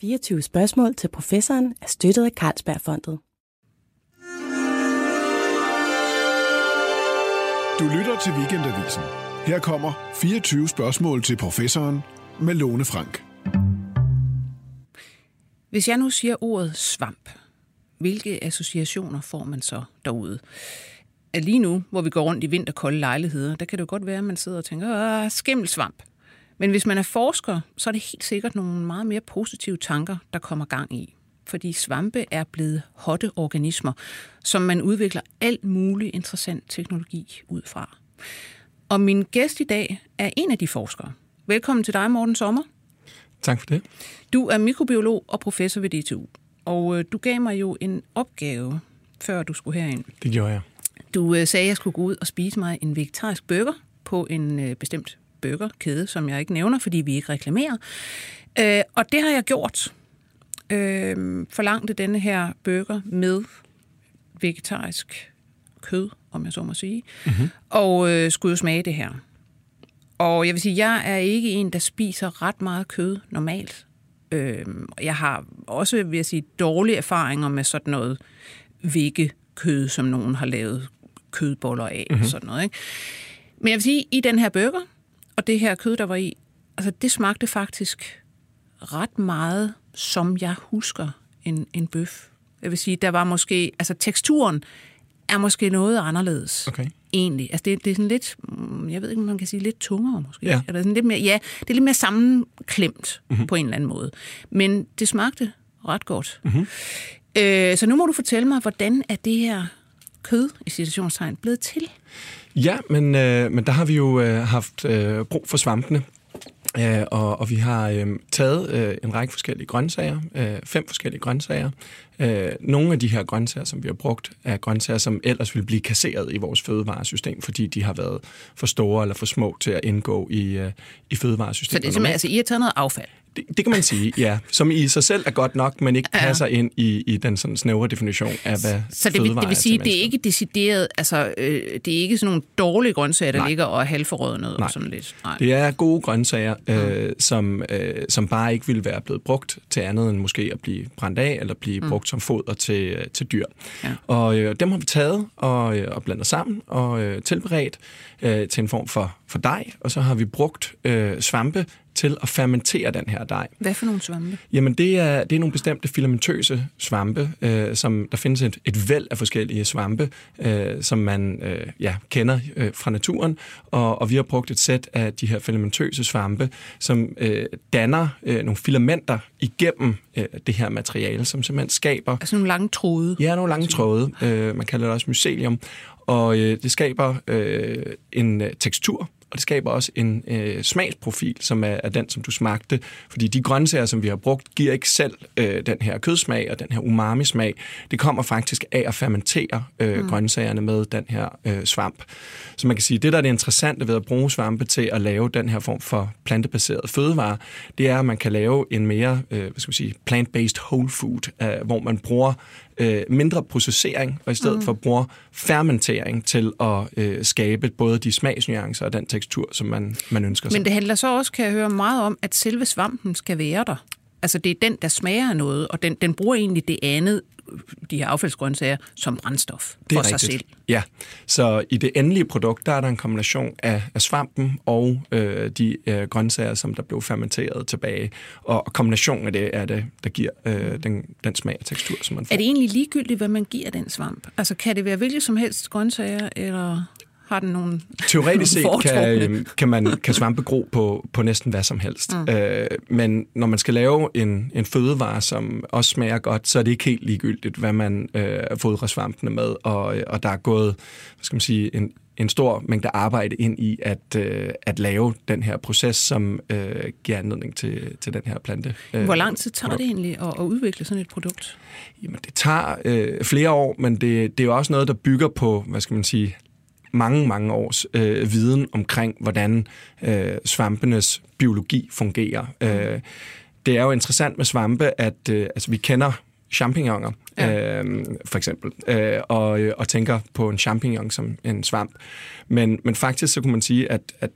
24 spørgsmål til professoren er støttet af Carlsbergfondet. Du lytter til Weekendavisen. Her kommer 24 spørgsmål til professoren med Lone Frank. Hvis jeg nu siger ordet svamp, hvilke associationer får man så derude? At lige nu, hvor vi går rundt i vinterkolde lejligheder, der kan det jo godt være, at man sidder og tænker, skimmelsvamp. Men hvis man er forsker, så er det helt sikkert nogle meget mere positive tanker, der kommer gang i. Fordi svampe er blevet hotte organismer, som man udvikler alt mulig interessant teknologi ud fra. Og min gæst i dag er en af de forskere. Velkommen til dig, Morten Sommer. Tak for det. Du er mikrobiolog og professor ved DTU. Og øh, du gav mig jo en opgave, før du skulle herind. Det gjorde jeg. Du øh, sagde, at jeg skulle gå ud og spise mig en vegetarisk burger på en øh, bestemt burgerkæde, som jeg ikke nævner, fordi vi ikke reklamerer. Øh, og det har jeg gjort. Øh, forlangte denne her burger med vegetarisk kød, om jeg så må sige, mm-hmm. og øh, skulle jo smage det her. Og jeg vil sige, jeg er ikke en, der spiser ret meget kød normalt. Øh, jeg har også, vil jeg sige, dårlige erfaringer med sådan noget kød, som nogen har lavet kødboller af mm-hmm. og sådan noget. Ikke? Men jeg vil sige, i den her burger, og det her kød, der var i, altså det smagte faktisk ret meget, som jeg husker en, en bøf. Jeg vil sige, der var måske, altså teksturen er måske noget anderledes. Okay. Egentlig. Altså det, det er sådan lidt, mm, jeg ved ikke, om man kan sige lidt tungere måske. Ja. Eller sådan lidt mere, ja, det er lidt mere sammenklemt mm-hmm. på en eller anden måde. Men det smagte ret godt. Mm-hmm. Øh, så nu må du fortælle mig, hvordan er det her kød i situationstegn blevet til? Ja, men, øh, men der har vi jo øh, haft øh, brug for svampene. Øh, og, og vi har øh, taget øh, en række forskellige grøntsager, øh, fem forskellige grøntsager. Øh, nogle af de her grøntsager, som vi har brugt, er grøntsager, som ellers vil blive kasseret i vores fødevaresystem, fordi de har været for store eller for små til at indgå i, øh, i fødevaresystemet. Så det er simpelthen, altså, I har taget noget affald? Det, det kan man sige, ja. Som i sig selv er godt nok, men ikke passer ja. ind i, i den sådan snævre definition af, hvad Så det vil, det vil sige, det er ikke decideret, altså øh, det er ikke sådan nogle dårlige grøntsager, der Nej. ligger og er halvforrådnet og sådan lidt? Nej. Det er gode grøntsager, øh, mm. som, øh, som bare ikke ville være blevet brugt til andet end måske at blive brændt af, eller blive mm. brugt som foder til, til dyr. Ja. Og øh, dem har vi taget og, øh, og blandet sammen og øh, tilberedt øh, til en form for, for dej, og så har vi brugt øh, svampe til at fermentere den her dej. Hvad for nogle svampe? Jamen, det er, det er nogle bestemte filamentøse svampe, øh, som der findes et, et væld af forskellige svampe, øh, som man øh, ja, kender øh, fra naturen, og, og vi har brugt et sæt af de her filamentøse svampe, som øh, danner øh, nogle filamenter igennem øh, det her materiale, som simpelthen skaber... Altså nogle lange tråde? Ja, nogle lange tråde. Øh, man kalder det også mycelium. Og øh, det skaber øh, en øh, tekstur, og det skaber også en øh, smagsprofil, som er, er den, som du smagte. Fordi de grøntsager, som vi har brugt, giver ikke selv øh, den her kødsmag og den her umami-smag. Det kommer faktisk af at fermentere øh, mm. grøntsagerne med den her øh, svamp. Så man kan sige, det der er det interessante ved at bruge svampe til at lave den her form for plantebaseret fødevare, det er, at man kan lave en mere øh, hvad skal sige, plant-based whole food, øh, hvor man bruger øh, mindre processering, og i stedet mm. for bruger fermentering til at øh, skabe både de smagsnuancer og den tekstur, som man, man ønsker sig. Men det handler så også, kan jeg høre, meget om, at selve svampen skal være der. Altså det er den, der smager af noget, og den, den bruger egentlig det andet de her affaldsgrøntsager som brændstof det for rigtigt. sig selv. Ja, så i det endelige produkt, der er der en kombination af, af svampen og øh, de øh, grøntsager, som der blev fermenteret tilbage. Og, kombinationen af det er det, der giver øh, den, den smag og tekstur, som man får. Er det egentlig ligegyldigt, hvad man giver den svamp? Altså kan det være hvilket som helst grøntsager, eller har den nogle Teoretisk set kan, kan, man, kan svampe gro på, på næsten hvad som helst. Mm. Øh, men når man skal lave en, en fødevare, som også smager godt, så er det ikke helt ligegyldigt, hvad man øh, fodrer svampene med. Og, og der er gået hvad skal man sige, en, en stor mængde arbejde ind i at, øh, at lave den her proces, som øh, giver anledning til, til den her plante. Øh, Hvor lang tid tager produkt. det egentlig at, at udvikle sådan et produkt? Jamen, det tager øh, flere år, men det, det er jo også noget, der bygger på, hvad skal man sige, mange, mange års øh, viden omkring, hvordan øh, svampenes biologi fungerer. Øh, det er jo interessant med svampe, at øh, altså, vi kender champignoner, ja. øh, for eksempel, øh, og, og tænker på en champignon som en svamp. Men, men faktisk så kunne man sige, at, at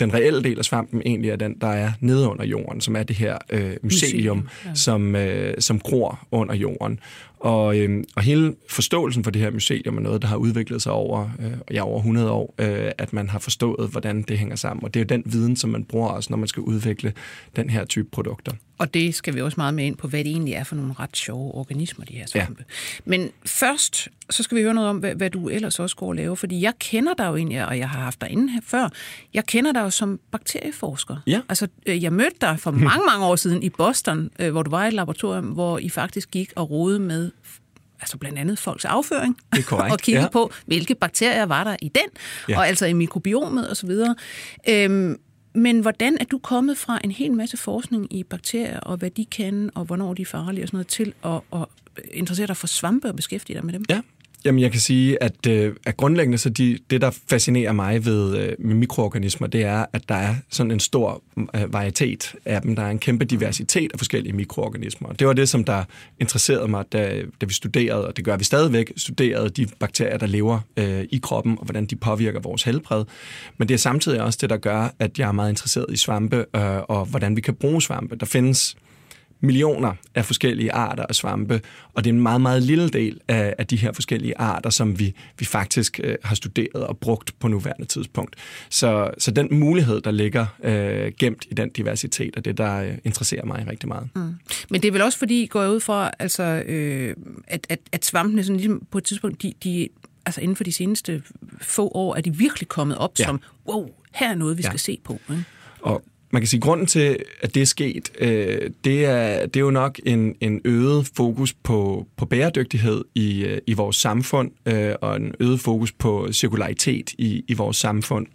den reelle del af svampen egentlig er den, der er nede under jorden, som er det her øh, mycelium, ja. som, øh, som gror under jorden. Og, øh, og hele forståelsen for det her mycelium er noget, der har udviklet sig over, øh, ja, over 100 år, øh, at man har forstået, hvordan det hænger sammen. Og det er jo den viden, som man bruger også, når man skal udvikle den her type produkter. Og det skal vi også meget med ind på, hvad det egentlig er for nogle ret sjove organismer, de her svampe. Ja. Men først, så skal vi høre noget om, hvad, hvad du ellers også går og laver. Fordi jeg kender dig jo egentlig, og jeg har haft dig inde her før, jeg kender dig jo som bakterieforsker. Ja. Altså, øh, jeg mødte dig for mange, mange år siden i Boston, øh, hvor du var i et laboratorium, hvor I faktisk gik og rode med altså blandt andet folks afføring, Det er korrekt, og kigge ja. på, hvilke bakterier var der i den, Ja. og altså i mikrobiomet osv. Øhm, men hvordan er du kommet fra en hel masse forskning i bakterier, og hvad de kan, og hvornår de er farlige og sådan noget, til at, at interessere dig for svampe og beskæftige dig med dem? Ja, Jamen, jeg kan sige, at, øh, at grundlæggende så de, det, der fascinerer mig ved øh, med mikroorganismer, det er, at der er sådan en stor mm, øh, varietet af dem. Der er en kæmpe diversitet af forskellige mikroorganismer. Og det var det, som der interesserede mig, da, da vi studerede, og det gør vi stadigvæk, studerede de bakterier, der lever øh, i kroppen, og hvordan de påvirker vores helbred. Men det er samtidig også det, der gør, at jeg er meget interesseret i svampe, øh, og hvordan vi kan bruge svampe. Der findes millioner af forskellige arter af svampe, og det er en meget, meget lille del af, af de her forskellige arter, som vi, vi faktisk øh, har studeret og brugt på nuværende tidspunkt. Så, så den mulighed, der ligger øh, gemt i den diversitet, er det, der øh, interesserer mig rigtig meget. Mm. Men det er vel også fordi, går jeg ud fra, altså, øh, at, at, at svampene sådan ligesom på et tidspunkt, de, de, altså inden for de seneste få år, er de virkelig kommet op Ja. som, wow, her er noget, vi Ja. skal se på. Ikke? Og man kan sige, at grunden til, at det er sket, øh, det, er, det er jo nok en, en øget fokus på, på bæredygtighed i, øh, i vores samfund, øh, og en øget fokus på cirkularitet i, i vores samfund.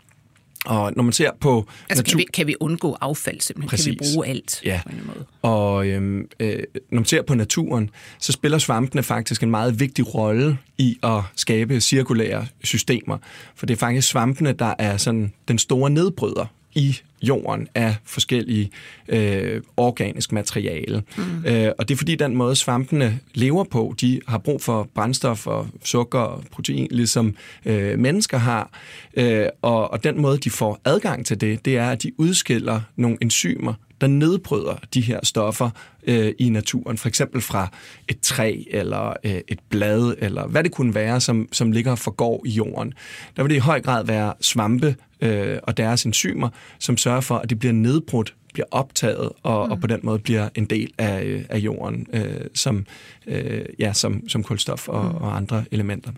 Og når man ser på Altså, kan vi, kan vi undgå affald simpelthen? Kan vi Præcis. bruge alt Ja. på en måde? Og øhm, øh, når man ser på naturen, så spiller svampene faktisk en meget vigtig rolle i at skabe cirkulære systemer. For det er faktisk svampene, der er sådan den store nedbryder i jorden af forskellige øh, organisk materiale. Mm. Øh, og det er fordi den måde svampene lever på, de har brug for brændstof og sukker og protein, ligesom øh, mennesker har. Øh, og, og den måde, de får adgang til det, det er, at de udskiller nogle enzymer, der nedbryder de her stoffer øh, i naturen, for eksempel fra et træ eller øh, et blad, eller hvad det kunne være, som, som ligger og forgår i jorden. Der vil det i høj grad være svampe øh, og deres enzymer, som sørger for, at det bliver nedbrudt, bliver optaget og, mm. og på den måde bliver en del af, øh, af jorden øh, som, øh, ja, som, som kulstof og, mm. og andre elementer.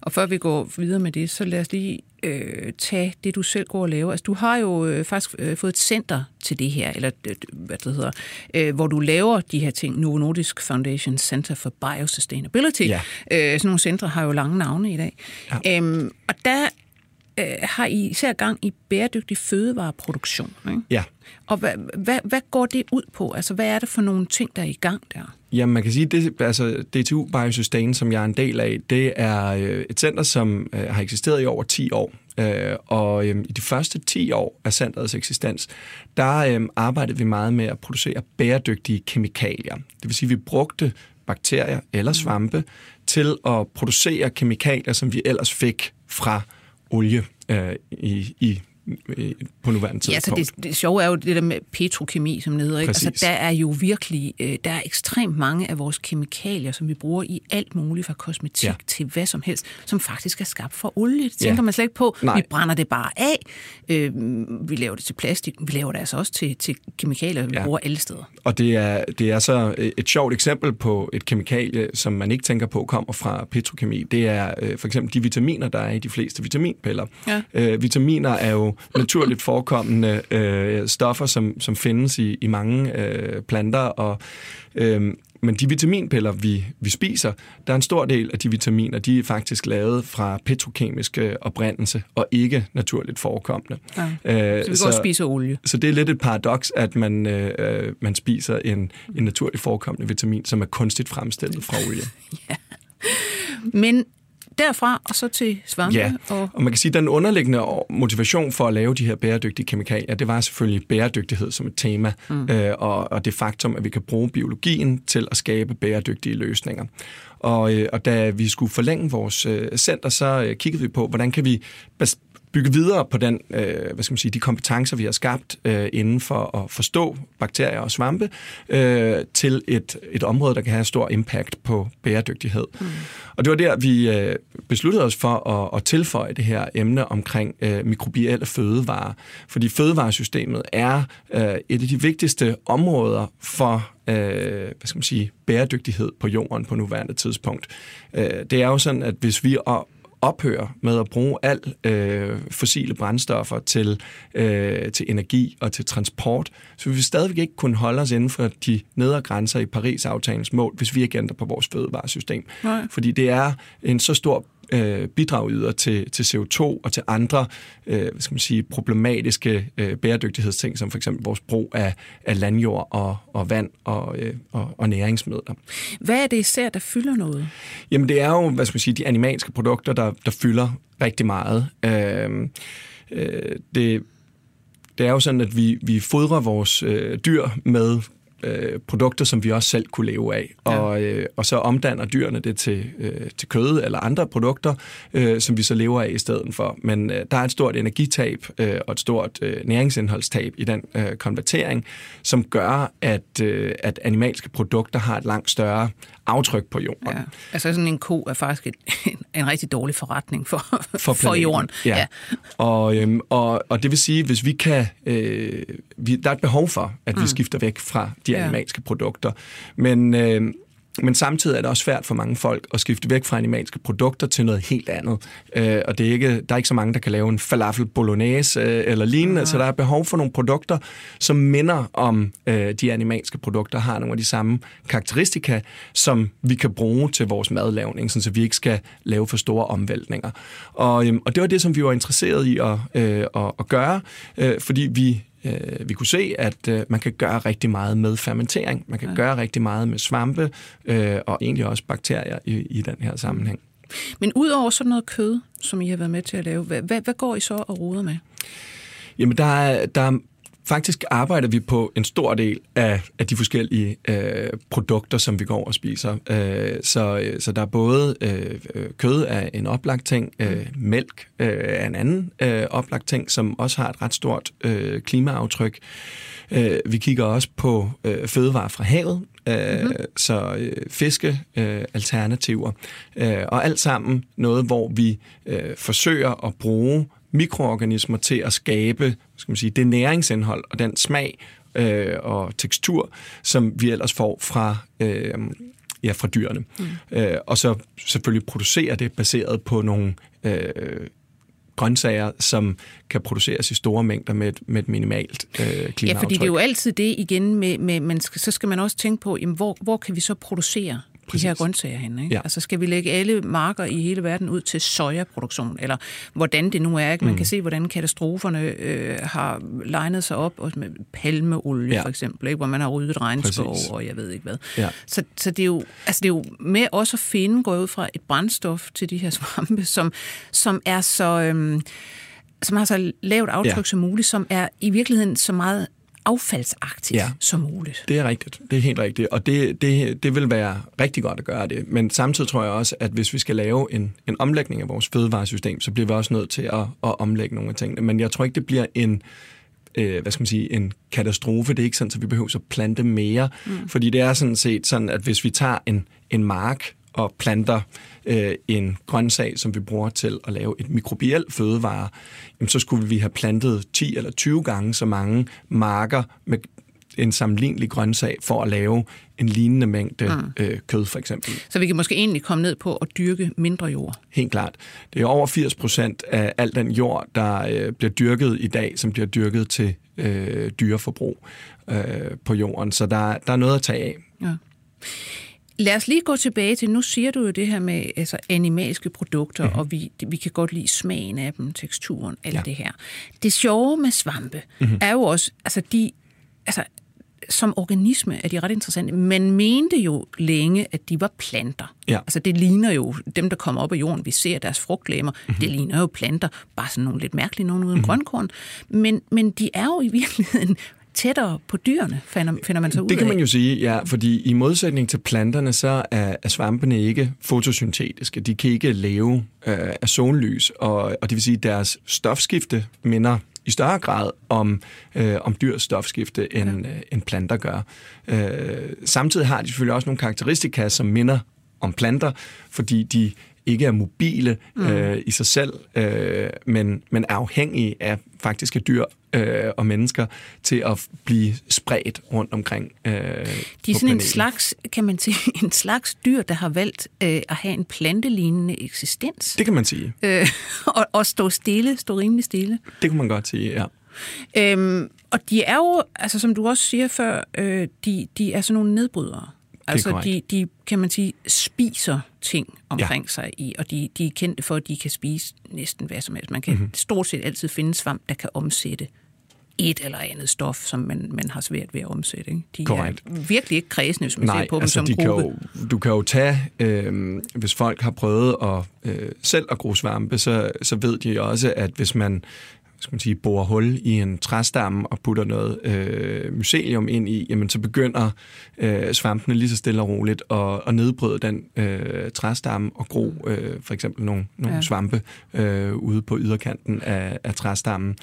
Og før vi går videre med det, så lad os lige øh, tage det, du selv går og laver. Altså, du har jo øh, faktisk øh, fået et center til det her, eller øh, hvad det hedder, øh, hvor du laver de her ting. Novo Nordisk Foundation Center for Biosustainability. Ja. Øh, sådan nogle centre har jo lange navne i dag. Ja. Øhm, og der øh, har I især gang i bæredygtig fødevareproduktion. Ikke? Ja. Og hvad, hvad, hvad går det ud på? Altså, hvad er det for nogle ting, der er i gang der? Jamen, man kan sige, det, altså DTU Biosustain, som jeg er en del af, det er øh, et center, som øh, har eksisteret i over 10 år. Øh, og øh, i de første 10 år af centrets eksistens, der øh, arbejdede vi meget med at producere bæredygtige kemikalier. Det vil sige, at vi brugte bakterier eller svampe til at producere kemikalier, som vi ellers fik fra olie øh, i, i, i, på nuværende Ja, altså tidspunkt. det, det sjove er jo det der med petrokemi, som det hedder. Ikke? Altså, der er jo virkelig øh, der er ekstremt mange af vores kemikalier, som vi bruger i alt muligt, fra kosmetik ja. Til hvad som helst, som faktisk er skabt fra olie. Det tænker Ja. man slet ikke på. Nej. Vi brænder det bare af. Øh, vi laver det til plastik. Vi laver det altså også til, til kemikalier, vi ja. Ja. bruger alle steder. Og det er, det er så et sjovt eksempel på et kemikalie, som man ikke tænker på kommer fra petrokemi. Det er øh, for eksempel de vitaminer, der er i de fleste vitaminpiller. Ja. Øh, vitaminer er jo naturligt forekommende øh, stoffer, som, som findes i, i mange øh, planter, og øh, men de vitaminpiller, vi, vi spiser, der er en stor del af de vitaminer, de er faktisk lavet fra petrokemisk øh, oprindelse, og ikke naturligt forekommende. Ja. Øh, Så vi går og spiser olie. så det er lidt et paradoks, at man, øh, man spiser en, en naturligt forekommende vitamin, som er kunstigt fremstillet fra olie. Men derfra og så til svampe. Ja, Og, og man kan sige, at den underliggende motivation for at lave de her bæredygtige kemikalier, det var selvfølgelig bæredygtighed som et tema, mm. øh, og, og det faktum, at vi kan bruge biologien til at skabe bæredygtige løsninger. Og, øh, og da vi skulle forlænge vores øh, center, så øh, kiggede vi på, hvordan kan vi bas- bygge videre på den, øh, hvad skal man sige, de kompetencer, vi har skabt øh, inden for at forstå bakterier og svampe, øh, til et, et område, der kan have stor impact på bæredygtighed. Mm. Og det var der, vi øh, besluttede os for at, at tilføje det her emne omkring øh, mikrobielle fødevarer. Fordi fødevaresystemet er øh, et af de vigtigste områder for øh, hvad skal man sige, bæredygtighed på jorden på nuværende tidspunkt. Øh, det er jo sådan, at hvis vi ophøre med at bruge al øh, fossile brændstoffer til, øh, til energi og til transport, så vil vi stadigvæk ikke kunne holde os inden for de nedre grænser i Paris-aftalens mål, hvis vi ikke ændrer på vores fødevaresystem. Nej. Fordi det er en så stor øh, bidragyder til, til CO2 og til andre øh, hvad skal man sige, problematiske øh, bæredygtighedsting, som for eksempel vores brug af, af landjord og, og vand og, øh, og, og næringsmidler. Hvad er det især, der fylder noget? Jamen det er jo, hvad skal man sige, de animalske produkter, der, der fylder rigtig meget. Øh, øh, det, det er jo sådan, at vi, vi fodrer vores øh, dyr med øh, produkter, som vi også selv kunne leve af. Ja. Og, øh, og så omdanner dyrene det til, øh, til kød eller andre produkter, øh, som vi så lever af i stedet for. Men øh, der er et stort energitab øh, og et stort øh, næringsindholdstab i den øh, konvertering, som gør, at, øh, at animalske produkter har et langt større aftryk på jorden. Ja. Altså sådan en ko er faktisk et, en, en rigtig dårlig forretning for, for, for jorden. Ja. ja. Og, øhm, og, og det vil sige, hvis vi kan... Øh, vi, der er et behov for, at vi mm. skifter væk fra de ja. animalske produkter. Men... Øh, men samtidig er det også svært for mange folk at skifte væk fra animalske produkter til noget helt andet. Øh, og det er ikke, der er ikke så mange, der kan lave en falafel bolognese øh, eller lignende, ja. så der er behov for nogle produkter, som minder om øh, de animalske produkter, har nogle af de samme karakteristika, som vi kan bruge til vores madlavning, så vi ikke skal lave for store omvæltninger. Og, øh, og det var det, som vi var interesseret i at, øh, at, at gøre, øh, fordi vi øh, vi kunne se, at øh, man kan gøre rigtig meget med fermentering. Man kan ja. gøre rigtig meget med svampe øh, og egentlig også bakterier i, i den her sammenhæng. Men udover sådan noget kød, som I har været med til at lave, hvad, hvad, hvad går I så og roder med? Jamen, der er, der er Faktisk arbejder vi på en stor del af, af de forskellige øh, produkter, som vi går og spiser. Øh, så, så der er både øh, kød af en oplagt ting, øh, mælk øh, af en anden øh, oplagt ting, som også har et ret stort øh, klimaaftryk. Øh, vi kigger også på øh, fødevarer fra havet, øh, mm-hmm. så øh, fiske øh, alternativer øh, og alt sammen noget, hvor vi øh, forsøger at bruge mikroorganismer til at skabe skal man sige, det næringsindhold og den smag øh, og tekstur, som vi ellers får fra, øh, ja, fra dyrene. Mm. Øh, og så selvfølgelig producere det baseret på nogle øh, grøntsager, som kan produceres i store mængder med et, med et minimalt øh, klimaaftryk. Ja, fordi det er jo altid det igen med, med man skal, så skal man også tænke på, jamen, hvor, hvor kan vi så producere Præcis. de her grøntsager hen. Ikke? Ja. Altså skal vi lægge alle marker i hele verden ud til sojaproduktion, eller hvordan det nu er. Ikke? Man mm. kan se, hvordan katastroferne øh, har legnet sig op, og med palmeolie ja. for eksempel, ikke? hvor man har ryddet regnskov, og jeg ved ikke hvad. Ja. Så, så det, er jo, altså det er jo med også at finde, går ud fra et brændstof til de her svampe, som, som er så... Øh, som har så lavt aftryk ja. som muligt, som er i virkeligheden så meget affaldsagtigt ja, som muligt. det er rigtigt. Det er helt rigtigt. Og det, det, det vil være rigtig godt at gøre det. Men samtidig tror jeg også, at hvis vi skal lave en, en omlægning af vores fødevaresystem, så bliver vi også nødt til at, at omlægge nogle af tingene. Men jeg tror ikke, det bliver en øh, hvad skal man sige, en katastrofe. Det er ikke sådan, at vi behøver at plante mere. Mm. Fordi det er sådan set sådan, at hvis vi tager en, en mark og planter øh, en grøntsag, som vi bruger til at lave et mikrobiel fødevare, jamen, så skulle vi have plantet 10 eller 20 gange så mange marker med en sammenlignelig grøntsag for at lave en lignende mængde mm. øh, kød, for eksempel. Så vi kan måske egentlig komme ned på at dyrke mindre jord? Helt klart. Det er over 80 procent af al den jord, der øh, bliver dyrket i dag, som bliver dyrket til øh, dyreforbrug øh, på jorden. Så der, der er noget at tage af. Ja. Lad os lige gå tilbage til, nu siger du jo det her med altså, animalske produkter, mm-hmm. og vi, vi kan godt lide smagen af dem, teksturen, alt ja. det her. Det sjove med svampe mm-hmm. er jo også, altså de, altså som organisme er de ret interessante. Man mente jo længe, at de var planter. Ja. Altså det ligner jo, dem der kommer op af jorden, vi ser deres frugtlæmer, mm-hmm. det ligner jo planter, bare sådan nogle lidt mærkelige, nogle uden mm-hmm. grønkorn. Men, men de er jo i virkeligheden tættere på dyrene, finder, man så ud Det kan af. man jo sige, ja, fordi i modsætning til planterne, så er, er svampene ikke fotosyntetiske. De kan ikke leve øh, af sollys, og, og det vil sige, at deres stofskifte minder i større grad om, øh, om dyrs stofskifte, end, ja. øh, end planter gør. Øh, samtidig har de selvfølgelig også nogle karakteristika, som minder om planter, fordi de ikke er mobile mm. øh, i sig selv, øh, men, men er afhængige af faktiske dyr øh, og mennesker til at blive spredt rundt omkring øh, De er sådan en planeten. slags, kan man sige, en slags dyr, der har valgt øh, at have en plantelignende eksistens. Det kan man sige. Øh, og, og stå stille, stå rimelig stille. Det kunne man godt sige, ja. Øhm, og de er jo, altså som du også siger før, øh, de, de er sådan nogle nedbrydere. Altså de, de, kan man sige, spiser ting omkring ja. sig i, og de, de er kendte for, at de kan spise næsten hvad som helst. Man kan Mhm. mm-hmm. stort set altid finde svamp, der kan omsætte et eller andet stof, som man, man har svært ved at omsætte. Ikke? De Korrekt. er virkelig ikke kredsende, hvis man Nej, ser på altså dem de som kan gruppe. jo, du kan jo tage, øh, hvis folk har prøvet at øh, selv at gro svampe, så, så ved de også, at hvis man skal man sige, borer hul i en træstamme og putter noget øh, mycelium ind i, jamen så begynder øh, svampene lige så stille og roligt at, at nedbryde den øh, træstamme og gro øh, for eksempel nogle, nogle Ja. svampe øh, ude på yderkanten af, af træstammen.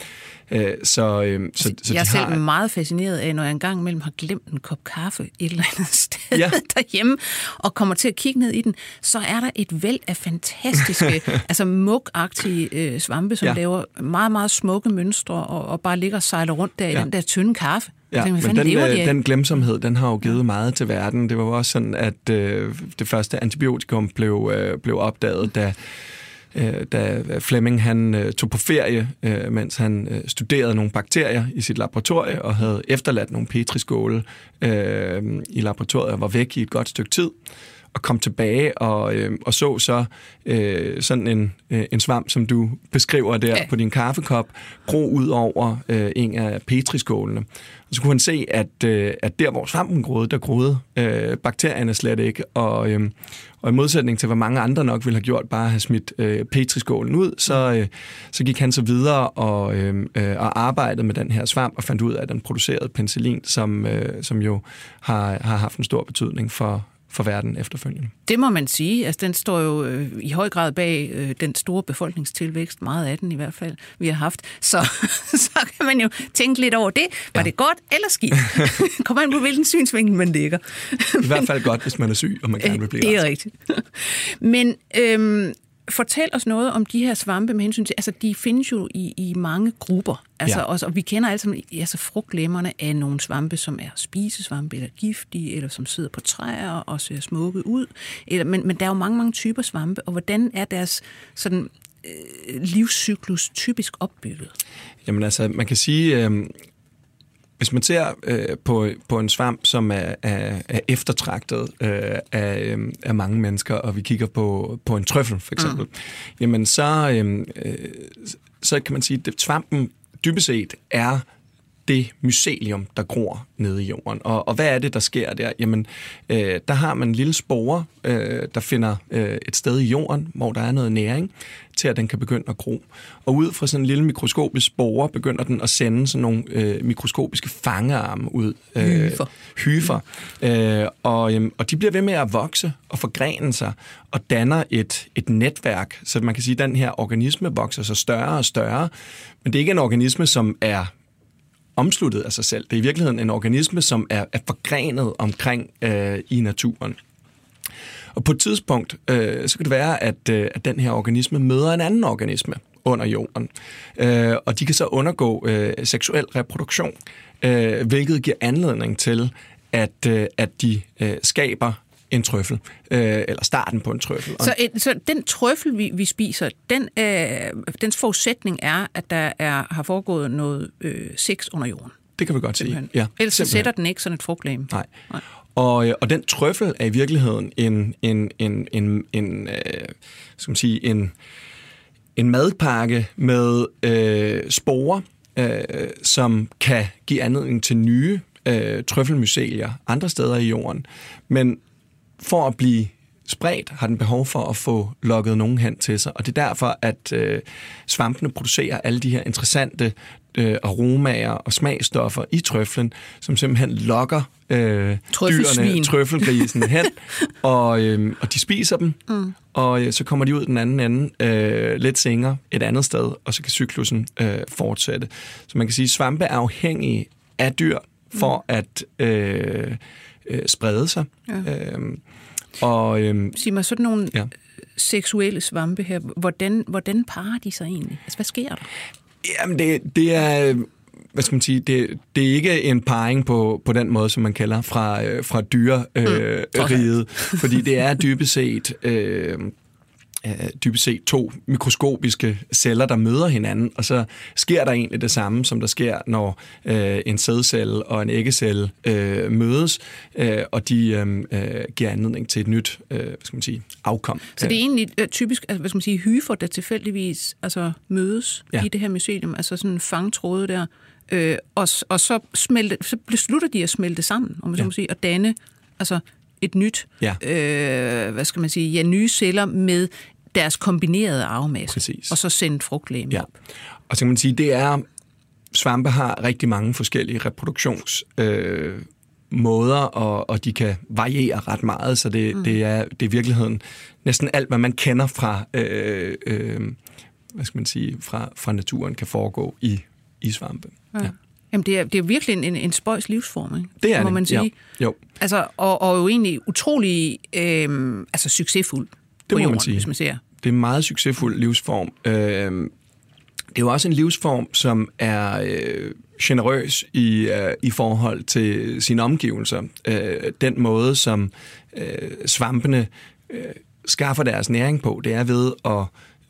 Øh, så, øh, så, så jeg er selv har, meget fascineret af, når jeg engang imellem har glemt en kop kaffe et eller andet sted ja. Derhjemme, og kommer til at kigge ned i den, så er der et væld af fantastiske, altså mugagtige øh, svampe, som ja. Ja. laver meget, meget smukke mønstre, og, og bare ligger og sejler rundt der ja. i den der tynde kaffe. Ja, hvad men den, de øh, af? den glemsomhed, den har jo givet meget til verden. Det var jo også sådan, at øh, det første antibiotikum blev, øh, blev opdaget, da, øh, da Fleming han øh, tog på ferie, øh, mens han øh, studerede nogle bakterier i sit laboratorie og havde efterladt nogle petriskåle øh, i laboratoriet og var væk i et godt stykke tid og kom tilbage og, øh, og så så øh, sådan en, øh, en svamp, som du beskriver der Ja. på din kaffekop, gro ud over øh, en af petriskålene. Og så kunne han se, at, øh, at der, hvor svampen groede, der groede øh, bakterierne slet ikke. Og, øh, og i modsætning til, hvad mange andre nok ville have gjort, bare have smidt øh, petriskålen ud, så, øh, så gik han så videre og, øh, øh, og arbejdede med den her svamp og fandt ud af, at den producerede penicillin, som, øh, som jo har, har haft en stor betydning for, for verden efterfølgende. Det må man sige. Altså, den står jo øh, i høj grad bag øh, den store befolkningstilvækst, meget af den i hvert fald, vi har haft. Så, så kan man jo tænke lidt over det. Var ja. det godt eller skidt? Kommer an på, hvilken synsvinkel man ligger. I hvert fald godt, hvis man er syg, og man gerne vil blive Det er rask. rigtigt. Men øhm, fortæl os noget om de her svampe med hensyn til, altså de findes jo i, i mange grupper. Altså, Ja. også, og vi kender alle sammen altså frugtlemmerne af nogle svampe, som er spisesvampe eller giftige, eller som sidder på træer og ser smukke ud. Eller, men, men der er jo mange, mange typer svampe, og hvordan er deres sådan, øh, livscyklus typisk opbygget? Jamen altså, man kan sige, øh, hvis man ser øh, på, på en svamp, som er, er, er eftertragtet øh, af, øh, af mange mennesker, og vi kigger på, på en trøffel for eksempel, mm. jamen så, øh, øh, så kan man sige, at svampen dybest set er det mycelium, der gror nede i jorden. Og, og hvad er det, der sker der? Jamen, øh, der har man en lille spore, øh, der finder øh, et sted i jorden, hvor der er noget næring, til at den kan begynde at gro. Og ud fra sådan en lille mikroskopisk spore, begynder den at sende sådan nogle øh, mikroskopiske fangearme ud. Øh, Hyfer. Hyfer. Øh, og, øh, og de bliver ved med at vokse og forgrene sig, og danner et, et netværk. Så man kan sige, at den her organisme vokser sig større og større, men det er ikke en organisme, som er omsluttet af sig selv. Det er i virkeligheden en organisme, som er, er forgrenet omkring øh, i naturen. Og på et tidspunkt, øh, så kan det være, at, øh, at den her organisme møder en anden organisme under jorden. Øh, og de kan så undergå øh, seksuel reproduktion, øh, hvilket giver anledning til, at, øh, at de øh, skaber en trøffel, øh, eller starten på en trøffel. Så, et, så den trøffel, vi, vi spiser, den, øh, dens forudsætning er, at der er, har foregået noget øh, sex under jorden. det kan vi godt sige. Ja, Ellers simpelthen. sætter den ikke sådan et frugtlæme. Nej. Nej. Og, øh, og den trøffel er i virkeligheden en, en, en, en, en, øh, skal man sige, en, en madpakke med øh, sporer, øh, som kan give anledning til nye øh, trøffelmycelier andre steder i jorden. Men for at blive spredt, har den behov for at få lukket nogen hen til sig. Og det er derfor, at øh, svampene producerer alle de her interessante øh, aromaer og smagstoffer i trøflen, som simpelthen lokker øh, dyrene, trøffelgrisen hen, og, øh, og de spiser dem, mm. og øh, så kommer de ud den anden ende øh, lidt senere et andet sted, og så kan cyklusen øh, fortsætte. Så man kan sige, at svampe er afhængige af dyr for mm. at øh, øh, sprede sig. Ja. Øh, og, øh, Sig mig, sådan nogle ja. seksuelle svampe her, hvordan, hvordan parer de sig egentlig? Altså, hvad sker der? Jamen, det, det er hvad skal man sige, det, det er ikke en parring på, på den måde, som man kalder fra, øh, fra dyreriget, øh, mm. fordi det er dybest set øh, øh, dybest set to mikroskopiske celler, der møder hinanden, og så sker der egentlig det samme, som der sker, når øh, en sædcelle og en æggecelle øh, mødes, øh, og de øh, øh giver anledning til et nyt øh, hvad skal man sige, afkom. Så det er egentlig øh, typisk altså, hvad skal man sige, hyfer, der tilfældigvis altså, mødes ja. i det her mycelium, altså sådan en fangtråde der, øh, og, og så, smelte, så beslutter de at smelte sammen, om man ja. så må sige, og danne altså et nyt, ja. øh, hvad skal man sige, ja, nye celler med deres kombinerede arvemasse, Præcis. og så sendt frugtlæme ja. op. Og så kan man sige, det er, svampe har rigtig mange forskellige reproduktions... Øh, måder, og, og de kan variere ret meget, så det, mm. det, er, det er i virkeligheden næsten alt, hvad man kender fra, øh, øh, hvad skal man sige, fra, fra naturen, kan foregå i, i svampe. Ja. Ja. Jamen, det er, det er virkelig en, en spøjs livsform, ikke? Det er må det. man sige. Jo. jo. Altså, og, og jo egentlig utrolig øh, altså, succesfuld det må jorden, man sige. hvis man ser. Det er en meget succesfuld livsform. Øh, det er jo også en livsform, som er øh, generøs i, øh, i forhold til sine omgivelser. Øh, den måde, som øh, svampene øh, skaffer deres næring på, det er ved at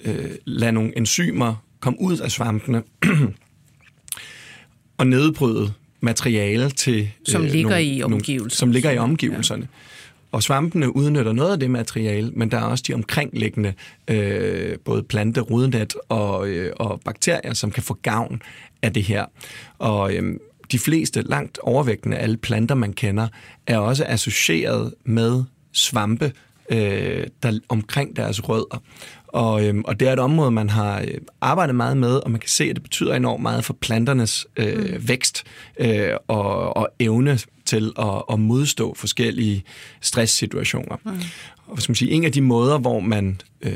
øh, lade nogle enzymer komme ud af svampene og nedbryde materiale til... Som øh, ligger nogle, i omgivelserne. som ligger i omgivelserne. Ja. Og svampene udnytter noget af det materiale, men der er også de omkringliggende øh, både plante, rodnet og, øh, og bakterier, som kan få gavn af det her. Og øh, de fleste, langt overvægtende alle planter, man kender, er også associeret med svampe, øh, der omkring deres rødder. Og, øhm, og det er et område, man har øh, arbejdet meget med, og man kan se, at det betyder enormt meget for planternes øh, mm. vækst øh, og, og evne til at, at modstå forskellige stresssituationer. Mm. Og skal man sige, en af de måder, hvor man øh,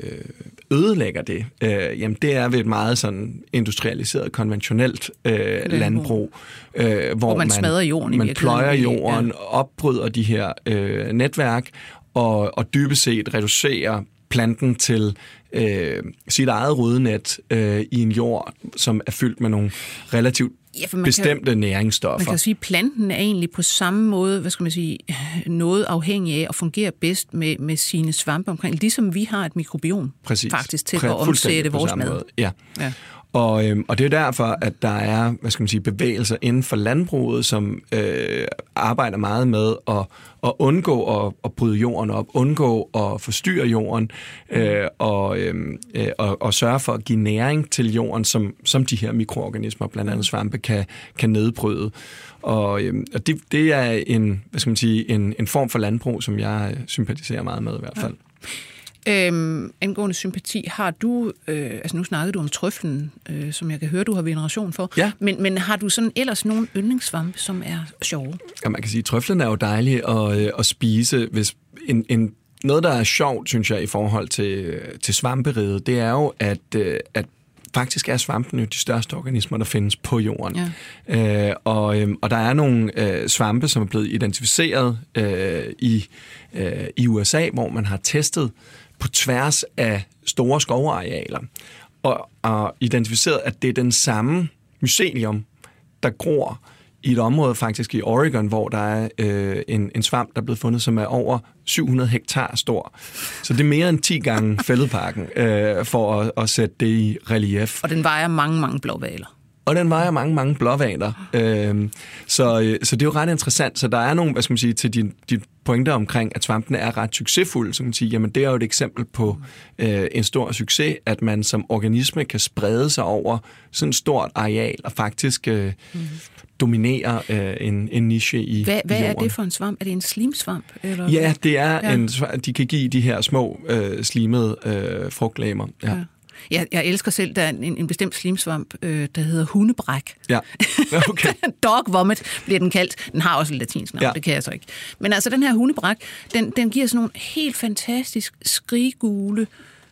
ødelægger det, øh, jamen det er ved et meget sådan industrialiseret, konventionelt øh, landbrug, øh, hvor, hvor man, man smadrer jorden man pløjer jorden, ja. opbryder de her øh, netværk, og, og dybest set reducerer planten til øh, sit eget rodnet øh, i en jord, som er fyldt med nogle relativt ja, bestemte kan, næringsstoffer. Man kan sige, at planten er egentlig på samme måde, hvad skal man sige, noget afhængig af at fungere bedst med, med sine svampe omkring, ligesom vi har et mikrobiom Præcis. faktisk til Præ- at omsætte vores mad. Måde. Ja. ja. Og, øhm, og det er derfor, at der er hvad skal man sige, bevægelser inden for landbruget, som øh, arbejder meget med at, at undgå at, at bryde jorden op, undgå at forstyrre jorden, øh, og, øhm, øh, og, og sørge for at give næring til jorden, som, som de her mikroorganismer, blandt andet svampe, kan, kan nedbryde. Og, øh, og det, det er en, hvad skal man sige, en, en form for landbrug, som jeg sympatiserer meget med i hvert fald. Ja. Øhm, angående sympati, har du, øh, altså nu snakkede du om trøflen, øh, som jeg kan høre, du har veneration for, ja. men, men har du sådan ellers nogle yndlingssvampe, som er sjove? Ja, man kan sige, at trøflen er jo dejlig at, øh, at spise, hvis en, en noget, der er sjovt, synes jeg, i forhold til, til svamperiget, det er jo, at, øh, at faktisk er svampene de største organismer, der findes på jorden. Ja. Øh, og, øh, og der er nogle øh, svampe, som er blevet identificeret øh, i, øh, i USA, hvor man har testet på tværs af store skovarealer, og, og identificeret, at det er den samme mycelium, der gror i et område faktisk i Oregon, hvor der er øh, en, en svamp, der er blevet fundet, som er over 700 hektar stor. Så det er mere end 10 gange fældeparken, øh, for at, at sætte det i relief. Og den vejer mange, mange blåvaler. Og den vejer mange, mange blåvaner. Øh, så, så det er jo ret interessant. Så der er nogle, hvad skal man sige, til din, din pointer omkring, at svampene er ret succesfulde, så kan man sige, jamen det er jo et eksempel på øh, en stor succes, at man som organisme kan sprede sig over sådan et stort areal og faktisk øh, mm. dominere øh, en, en niche i Hvad, hvad i er jorden. det for en svamp? Er det en slimsvamp? Eller? Ja, det er Ja. en, de kan give de her små øh, slimede øh, frugtlæmer. Ja. Ja. Jeg, jeg elsker selv, der er en, en bestemt slimsvamp, øh, der hedder hundebræk. ja. Okay. Dog vomit bliver den kaldt. Den har også et latinsk navn, ja. Det kan jeg så ikke. Men altså, den her hundebræk, den, den giver sådan nogle helt fantastisk skriggule,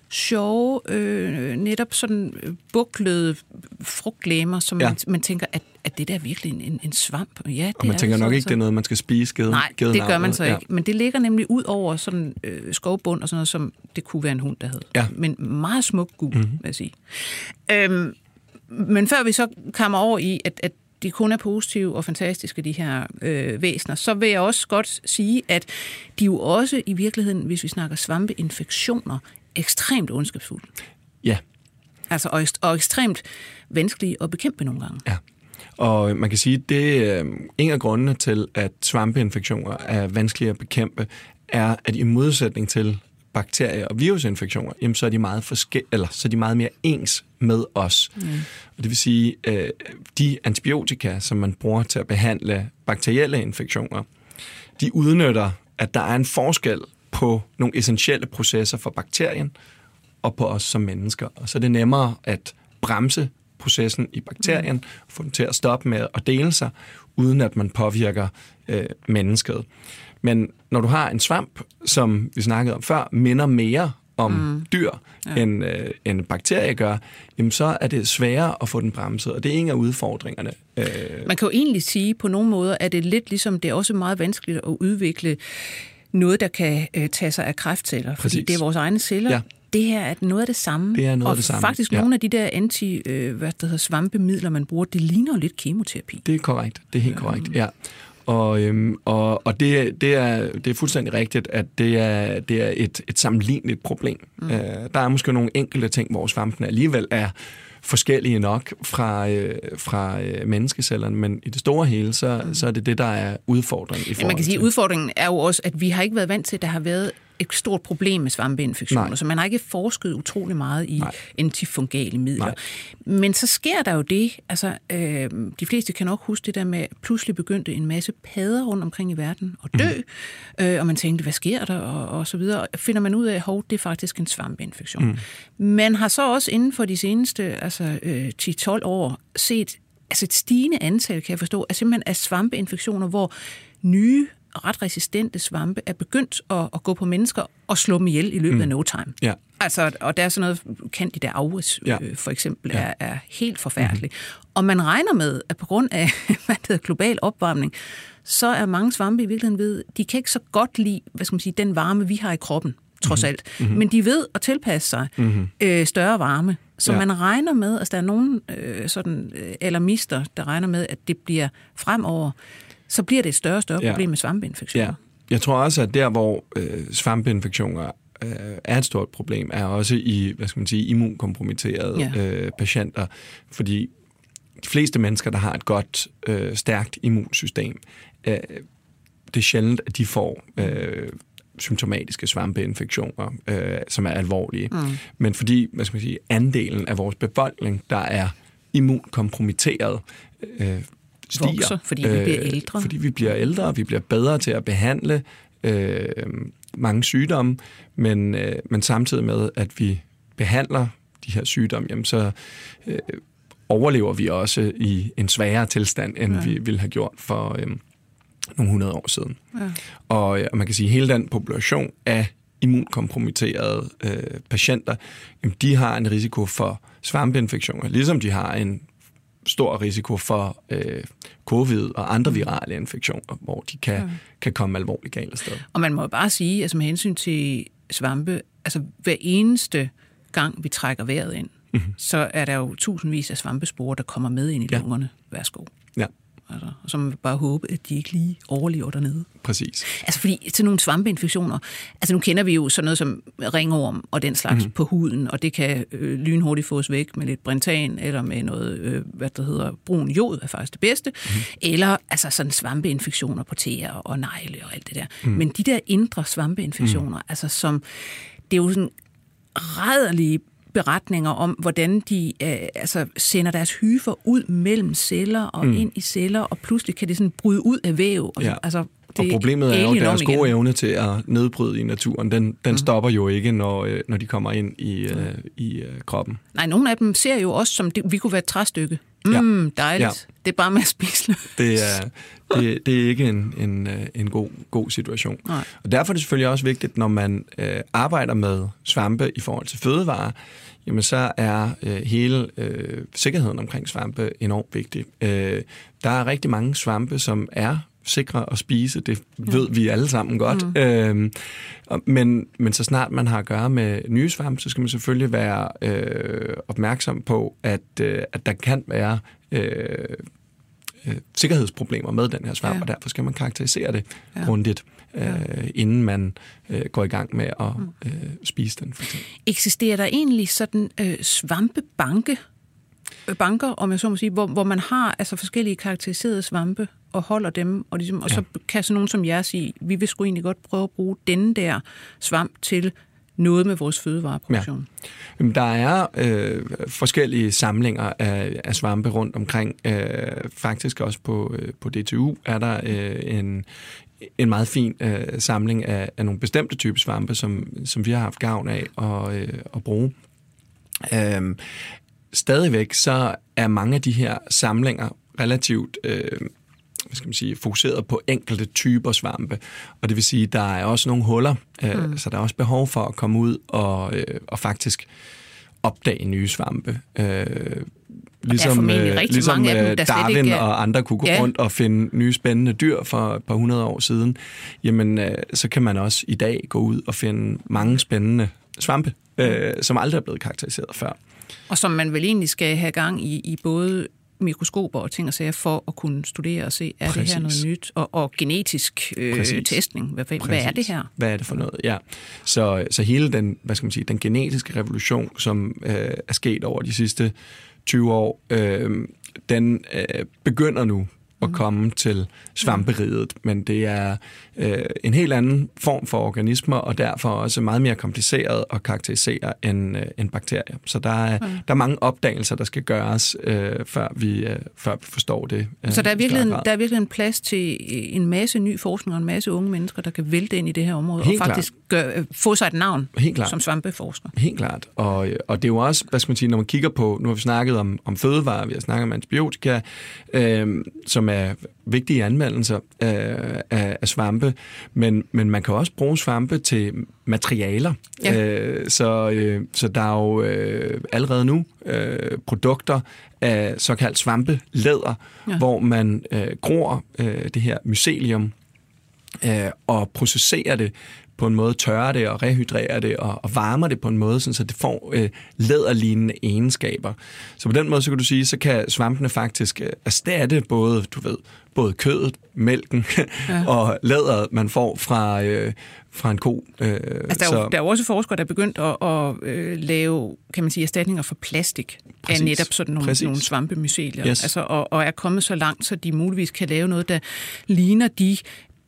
sjove, øh, netop sådan øh, buklede frugtlæmer, som. Ja. man, man tænker, at, at det der er virkelig en, en, en svamp. Ja, det Og man er tænker nok ikke, det er noget, man skal spise gede, Nej, gede det gør man så ikke. Men det ligger nemlig ud over sådan øh, skovbund og sådan noget, som det kunne være en hund, der havde. Ja. Men meget smuk gul, mm-hmm. vil jeg sige. Øhm, men før vi så kommer over i, at, at de kun er positive og fantastiske, de her øh, væsener, så vil jeg også godt sige, at de jo også i virkeligheden, hvis vi snakker svampeinfektioner, ekstremt ondskabsfulde. Ja. Altså, og, og ekstremt vanskelige at bekæmpe nogle gange. Ja. Og man kan sige, at det er en af grundene til, at svampeinfektioner er vanskelige at bekæmpe, er, at i modsætning til bakterie- og virusinfektioner, jamen, så er de meget forske- eller så er de meget mere ens med os. Mm. Og det vil sige, øh, de antibiotika, som man bruger til at behandle bakterielle infektioner, de udnytter, at der er en forskel på nogle essentielle processer for bakterien og på os som mennesker. Og så er det nemmere at bremse processen i bakterien, mm. få den til at stoppe med at dele sig, uden at man påvirker øh, mennesket. Men når du har en svamp, som vi snakkede om før, minder mere om mm. dyr, ja. end, øh, end bakterier gør, jamen så er det sværere at få den bremset, og det er en af udfordringerne. Øh, Man kan jo egentlig sige, på nogle måder, at det lidt ligesom, det er også meget vanskeligt at udvikle noget, der kan øh, tage sig af kræftceller, fordi Præcis. det er vores egne celler. Ja. Det her er noget af det samme. Det er noget af og det samme, faktisk ja. nogle af de der anti, øh, hvad det hedder, svampemidler, man bruger, det ligner jo lidt kemoterapi. Det er korrekt. Det er helt korrekt, ja. Og, øhm, og, og det, det, er, det er fuldstændig rigtigt, at det er, det er et, et sammenligneligt problem. Mm. Øh, der er måske nogle enkelte ting, hvor svampen alligevel er forskellige nok fra, øh, fra øh, menneskecellerne, men i det store hele, så, mm. så er det det, der er udfordringen i forhold Ja, man kan sige, at udfordringen er jo også, at vi har ikke været vant til, at der har været et stort problem med svampeinfektioner, Nej. så man har ikke forsket utrolig meget i Nej. antifungale midler. Nej. Men så sker der jo det, altså øh, de fleste kan nok huske det der med, at pludselig begyndte en masse padder rundt omkring i verden at dø, mm. øh, og man tænkte, hvad sker der, og, og så videre. Og finder man ud af, at det er faktisk en svampeinfektion. Mm. Man har så også inden for de seneste altså, øh, 10-12 år set altså et stigende antal, kan jeg forstå, af simpelthen af svampeinfektioner, hvor nye ret resistente svampe er begyndt at, at gå på mennesker og slå dem ihjel i løbet mm. af no time. Ja. Altså, og der er sådan noget, Candida auris Ja. øh, for eksempel, Ja. er, er helt forfærdelig. Mm-hmm. Og man regner med, at på grund af hvad hedder, global opvarmning, så er mange svampe i virkeligheden ved, de kan ikke så godt lide, hvad skal man sige, den varme, vi har i kroppen, trods alt. Mm-hmm. Men de ved at tilpasse sig mm-hmm. øh, større varme. Så Ja. man regner med, at der er nogen øh, sådan, øh, alarmister, der regner med, at det bliver fremover, så bliver det et større og større Ja. problem med svampeinfektioner. Ja. Jeg tror også, at der, hvor øh, svampeinfektioner øh, er et stort problem, er også i, hvad skal man sige, immunkompromitterede Ja. øh, patienter. Fordi de fleste mennesker, der har et godt, øh, stærkt immunsystem, øh, det er sjældent, at de får øh, symptomatiske svampeinfektioner, øh, som er alvorlige. Mm. Men fordi, hvad skal man sige, andelen af vores befolkning, der er immunkompromitteret, øh, stiger. Vokser, fordi vi bliver ældre. Fordi vi bliver ældre, og vi bliver bedre til at behandle øh, mange sygdomme, men, øh, men samtidig med, at vi behandler de her sygdomme, jamen så øh, overlever vi også i en sværere tilstand, end ja. vi ville have gjort for øh, nogle hundrede år siden. Ja. Og, øh, og man kan sige, at hele den population af immunkompromitterede øh, patienter, jamen, de har en risiko for svampeinfektioner, ligesom de har en stor risiko for øh, covid og andre virale infektioner, hvor de kan, ja. kan komme alvorligt galt afsted. Og man må jo bare sige, altså med hensyn til svampe, altså hver eneste gang, vi trækker vejret ind, mm-hmm. så er der jo tusindvis af svampesporer, der kommer med ind i Ja. lungerne. Værsgo. Ja. Altså, og så må vi bare håbe, at de ikke lige overlever dernede. Præcis. Altså fordi til nogle svampeinfektioner, altså nu kender vi jo sådan noget som ringorm og den slags mm. på huden, og det kan øh, lynhurtigt fås væk med lidt brentan, eller med noget, øh, hvad der hedder, brun jod er faktisk det bedste, mm. eller altså sådan svampeinfektioner på tæer og negle og alt det der. Mm. Men de der indre svampeinfektioner, mm. altså som, det er jo sådan rædderlige beretninger om, hvordan de øh, altså, sender deres hyfer ud mellem celler og mm. ind i celler, og pludselig kan det sådan bryde ud af væv. Og, Ja. altså, Og problemet er jo, at deres gode igen. evne til at nedbryde i naturen, den, den mm. stopper jo ikke, når, øh, når de kommer ind i, øh, i øh, kroppen. Nej, nogle af dem ser jo også som, det, vi kunne være et træstykke. Ja. Mm, dejligt. Ja. Det er bare med at spise løs. Det er, det, det er ikke en, en, øh, en god, god situation. Nej. Og derfor er det selvfølgelig også vigtigt, når man øh, arbejder med svampe i forhold til fødevarer, jamen så er øh, hele øh, sikkerheden omkring svampe enormt vigtig. Øh, der er rigtig mange svampe, som er sikre at spise, det ved vi alle sammen godt. Mm. Øhm, men, men så snart man har at gøre med nye svampe, så skal man selvfølgelig være øh, opmærksom på, at, øh, at der kan være øh, øh, sikkerhedsproblemer med den her svamp, Ja. ja. og derfor skal man karakterisere det Ja. Ja. øh, inden man øh, går i gang med at øh, spise den. For eksempel. Eksisterer der egentlig sådan øh, svampebanke, øh, banker, om jeg så må sige, hvor, hvor man har altså forskellige karakteriserede svampe og holder dem, og, ligesom, og så kan sådan nogen som jer sige, vi vil sgu egentlig godt prøve at bruge denne der svamp til noget med vores fødevareproduktion. Jamen, Der er øh, forskellige samlinger af, af svampe rundt omkring. Øh, faktisk også på, øh, på DTU er der øh, en, en meget fin øh, samling af, af nogle bestemte typer svampe, som, som vi har haft gavn af at, øh, at bruge. Øh, stadigvæk så er mange af de her samlinger relativt øh, hvad skal man sige, fokuseret på enkelte typer svampe. Og det vil sige, der er også nogle huller, øh, mm. så der er også behov for at komme ud og, øh, og faktisk opdage nye svampe. Øh, ligesom formentlig øh, ligesom mange af dem, øh, der slet Darwin ikke er- og andre kunne gå Ja. ja. rundt og finde nye spændende dyr for et par hundrede år siden, jamen øh, så kan man også i dag gå ud og finde mange spændende svampe, øh, som aldrig er blevet karakteriseret før. Og som man vel egentlig skal have gang i, i både mikroskoper og ting og sager for at kunne studere og se, er det her Præcis. noget nyt? Og, og genetisk øh, Præcis. testning. Hvad, hvad er det Præcis. her? Hvad er det for noget? Ja. Så, så hele den, hvad skal man sige, den genetiske revolution, som øh, er sket over de sidste 20 år, øh, den øh, begynder nu at komme til svamperiget, men det er øh, en helt anden form for organismer, og derfor også meget mere kompliceret at karakterisere end, øh, end bakterier. Så der er, der er mange opdagelser, der skal gøres, øh, før, vi, øh, før vi forstår det. Øh, Så der er, virkelig, grad. der er virkelig en plads til en masse ny forskning og en masse unge mennesker, der kan vælte ind i det her område Helt og faktisk gør, øh, få sig et navn Helt klart. som svampeforsker. Helt klart. Og, og det er jo også, hvad skal man sige, når man kigger på, nu har vi snakket om, om fødevarer, vi har snakket om antibiotika, øh, som er vigtige anvendelser øh, af, af svampe, men, men man kan også bruge svampe til materialer. Ja. Øh, så, øh, så der er jo øh, allerede nu øh, produkter af såkaldt svampelæder, ja. hvor man øh, gror øh, det her mycelium øh, og processerer det på en måde, tørrer det og rehydrerer det og, og varmer det på en måde, sådan, så det får øh, læderlignende egenskaber. Så på den måde, så kan du sige, så kan svampene faktisk øh, erstatte både, du ved, både kødet, mælken ja. og læderet, man får fra, øh, fra en ko. Øh, Altså, der, er jo, så, der er jo også forskere, der er begyndt at, at øh, lave kan man sige, erstatninger for plastik Præcis. Præcis. af netop sådan nogle, Præcis. nogle svampemycelier. Yes. Altså, og, og er kommet så langt, så de muligvis kan lave noget, der ligner de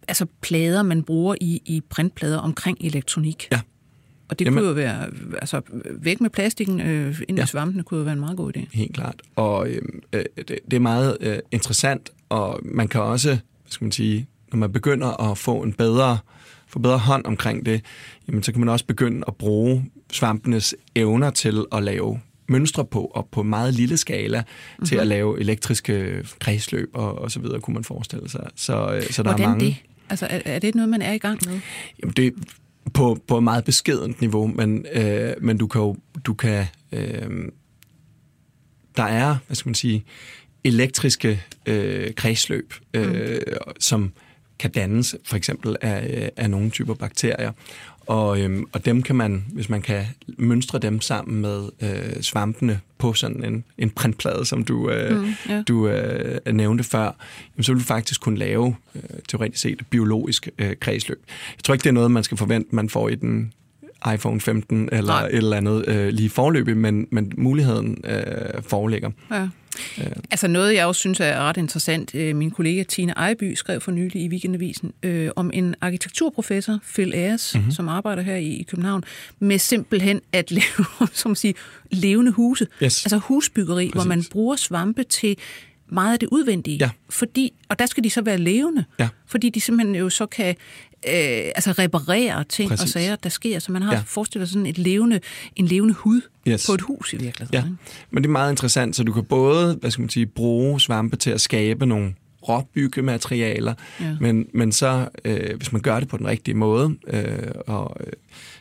altså, plader, man bruger i, i printplader omkring elektronik. Ja. Og det Jamen- kunne jo være, altså væk med plastikken øh, ind i Ja. svampene, kunne jo være en meget god idé. Helt klart. Og øh, øh, det, det er meget øh, interessant, og man kan også, hvad skal man sige, når man begynder at få en bedre, få bedre hånd omkring det, jamen, så kan man også begynde at bruge svampenes evner til at lave mønstre på, og på meget lille skala mm-hmm. til at lave elektriske kredsløb og, og så videre, kunne man forestille sig. Så, øh, så der Hvordan er mange... det? Altså, er, er det noget, man er i gang med? Jamen det på, på et meget beskedent niveau, men, øh, men du kan jo, du kan, øh, der er, hvad skal man sige, elektriske øh, kredsløb, øh, som kan dannes, for eksempel af, af nogle typer bakterier. Og, øhm, og dem kan man, hvis man kan mønstre dem sammen med øh, svampene på sådan en, en printplade, som du, øh, mm, yeah. du øh, nævnte før, jamen, så vil du faktisk kunne lave, øh, teoretisk set, et biologisk øh, kredsløb. Jeg tror ikke, det er noget, man skal forvente, man får i den iPhone 15 eller Nej. et eller andet øh, lige forløbig, men, men muligheden øh, foreligger. Ja. Øh. Altså noget, jeg også synes er ret interessant. Øh, min kollega Tina Ejby skrev for nylig i Weekendavisen øh, om en arkitekturprofessor, Phil Ayers, mm-hmm. som arbejder her i, i København, med simpelthen at lave som sige, levende huse. Yes. Altså husbyggeri, Præcis. hvor man bruger svampe til meget af det udvendige. Ja. Fordi, og der skal de så være levende, ja. fordi de simpelthen jo så kan øh, altså reparere ting Præcis. og sager, der sker. Så man har ja. forestillet sådan et levende, en levende hud yes. på et hus i virkeligheden. Ja. Men det er meget interessant, så du kan både hvad skal man sige, bruge svampe til at skabe nogle råbyggematerialer, ja. men, men så, øh, hvis man gør det på den rigtige måde, øh, og, øh,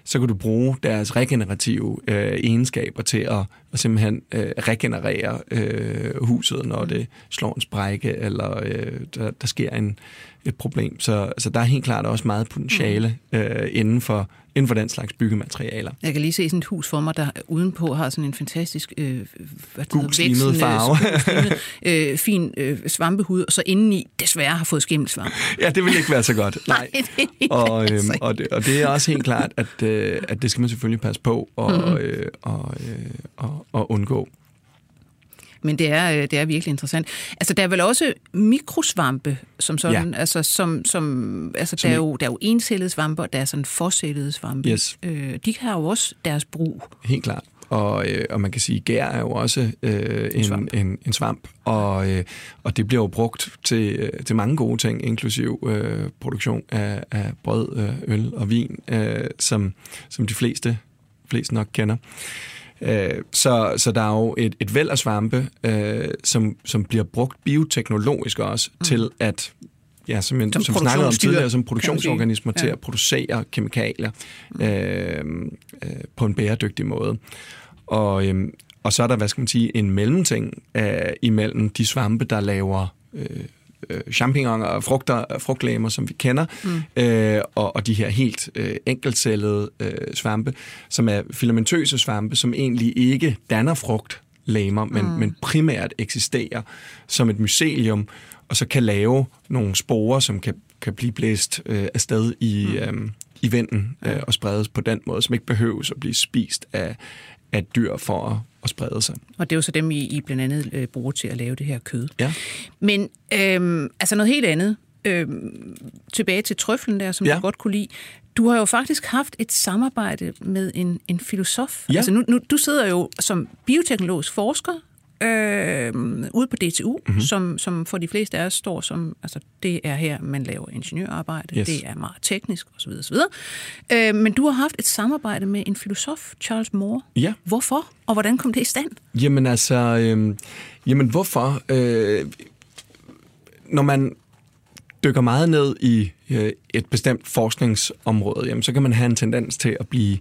så kan du bruge deres regenerative øh, egenskaber til at, at simpelthen øh, regenerere øh, huset, når det slår en sprække, eller øh, der, der sker en, et problem. Så, så der er helt klart også meget potentiale mm. øh, inden, for, inden for den slags byggematerialer. Jeg kan lige se sådan et hus for mig, der udenpå har sådan en fantastisk øh, hvad Gul slimet farve. øh, fin øh, svampehud, og så indeni desværre har fået skimmelsvamp. Ja, det vil ikke være så godt. Nej. Nej og, øh, og, det, og det er også helt klart, at, øh, at det skal man selvfølgelig passe på og, mm-hmm. øh, og, øh, og, og undgå. Men det er, øh, det er virkelig interessant. Altså, der er vel også mikrosvampe, som sådan, ja. altså, som, som, altså som der, er jo, der er jo encellede svampe, og der er sådan forcellede svampe. Yes. Øh, de har jo også deres brug. Helt klart. Og, øh, og man kan sige, at gær er jo også øh, en, svamp. En, en svamp, og, øh, og det bliver jo brugt til, øh, til mange gode ting, inklusiv øh, produktion af, af brød, øh, øl og vin, øh, som, som de fleste, fleste nok kender. Øh, så, så der er jo et, et væld af svampe, øh, som, som bliver brugt bioteknologisk også mm. til at ja, som, en, som, som snakkede om tidligere, som produktionsorganismer ja. til at producere kemikalier mm. øh, øh, på en bæredygtig måde. Og, øh, og så er der, hvad skal man sige, en mellemting øh, imellem de svampe, der laver øh, øh, champignoner og frugter, frugtlæmer, som vi kender, mm. øh, og, og de her helt øh, enkeltcellede øh, svampe, som er filamentøse svampe, som egentlig ikke danner frugtlæmer, men, mm. men primært eksisterer som et mycelium, og så kan lave nogle sporer, som kan, kan blive blæst øh, afsted i, mm. øh, i vinden øh, og spredes på den måde, som ikke behøves at blive spist af, af dyr for at, at sprede sig. Og det er jo så dem, I, I blandt andet øh, bruger til at lave det her kød. Ja. Men øh, altså noget helt andet. Øh, tilbage til trøflen der, som ja. du godt kunne lide. Du har jo faktisk haft et samarbejde med en, en filosof. Ja. Altså nu, nu, du sidder jo som bioteknologisk forsker øh, ude på DTU, mm-hmm. som, som for de fleste af os står som, altså det er her, man laver ingeniørarbejde, yes. det er meget teknisk osv. osv. Øh, men du har haft et samarbejde med en filosof, Charles Moore. Ja. Hvorfor, og hvordan kom det i stand? Jamen altså, øh, jamen hvorfor? Øh, når man dykker meget ned i øh, et bestemt forskningsområde, jamen, så kan man have en tendens til at blive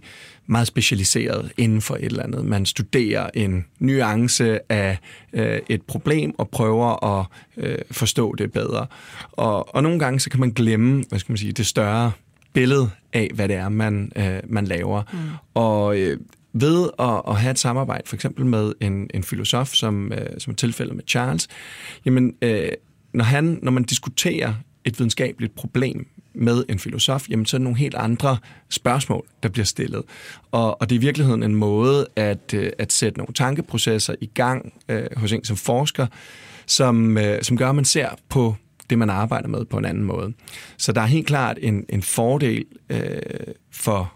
meget specialiseret inden for et eller andet. Man studerer en nuance af øh, et problem og prøver at øh, forstå det bedre. Og, og nogle gange så kan man glemme, hvad skal man sige, det større billede af, hvad det er, man, øh, man laver. Mm. Og øh, ved at, at have et samarbejde, for eksempel med en, en filosof, som, øh, som er tilfældet med Charles, jamen, øh, når, han, når man diskuterer et videnskabeligt problem med en filosof, jamen så er det nogle helt andre spørgsmål, der bliver stillet. Og, og det er i virkeligheden en måde at, øh, at sætte nogle tankeprocesser i gang øh, hos en som forsker, som, øh, som gør, at man ser på det, man arbejder med på en anden måde. Så der er helt klart en, en fordel øh, for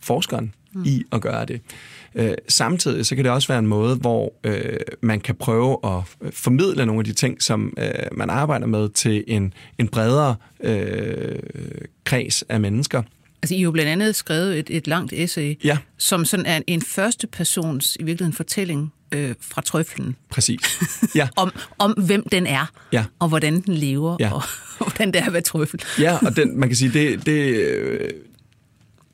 forskeren mm. i at gøre det. Øh, samtidig så kan det også være en måde, hvor øh, man kan prøve at øh, formidle nogle af de ting, som øh, man arbejder med til en, en bredere øh, kreds af mennesker. Altså, I har jo blandt andet skrevet et, et langt essay, ja. som sådan er en første persons, i virkeligheden, fortælling øh, fra trøflen. Præcis. Ja. om, om hvem den er, ja. og hvordan den lever, ja. og, og hvordan det er at være trøffel. ja, og den, man kan sige, det, det,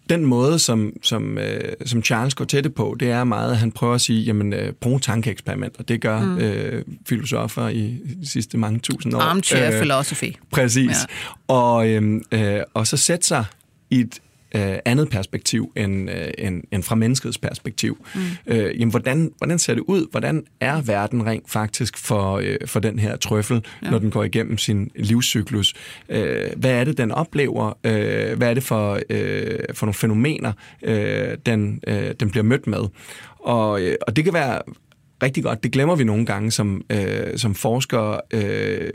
den måde, som, som, øh, som Charles går til det på, det er meget, at han prøver at sige, jamen, øh, brug tankeeksperimenter. Det gør mm. øh, filosofer i de sidste mange tusind år. Armchair øh, philosophy. Præcis. Ja. Og, øh, øh, og så sætte sig i et øh, andet perspektiv end, øh, end, end fra menneskets perspektiv. Mm. Øh, jamen, hvordan, hvordan ser det ud? Hvordan er verden rent faktisk for, øh, for den her trøffel, ja. når den går igennem sin livscyklus? Øh, hvad er det, den oplever? Øh, hvad er det for, øh, for nogle fænomener, øh, den, øh, den bliver mødt med? Og, øh, og det kan være rigtig godt. Det glemmer vi nogle gange som, øh, som forskere. Øh,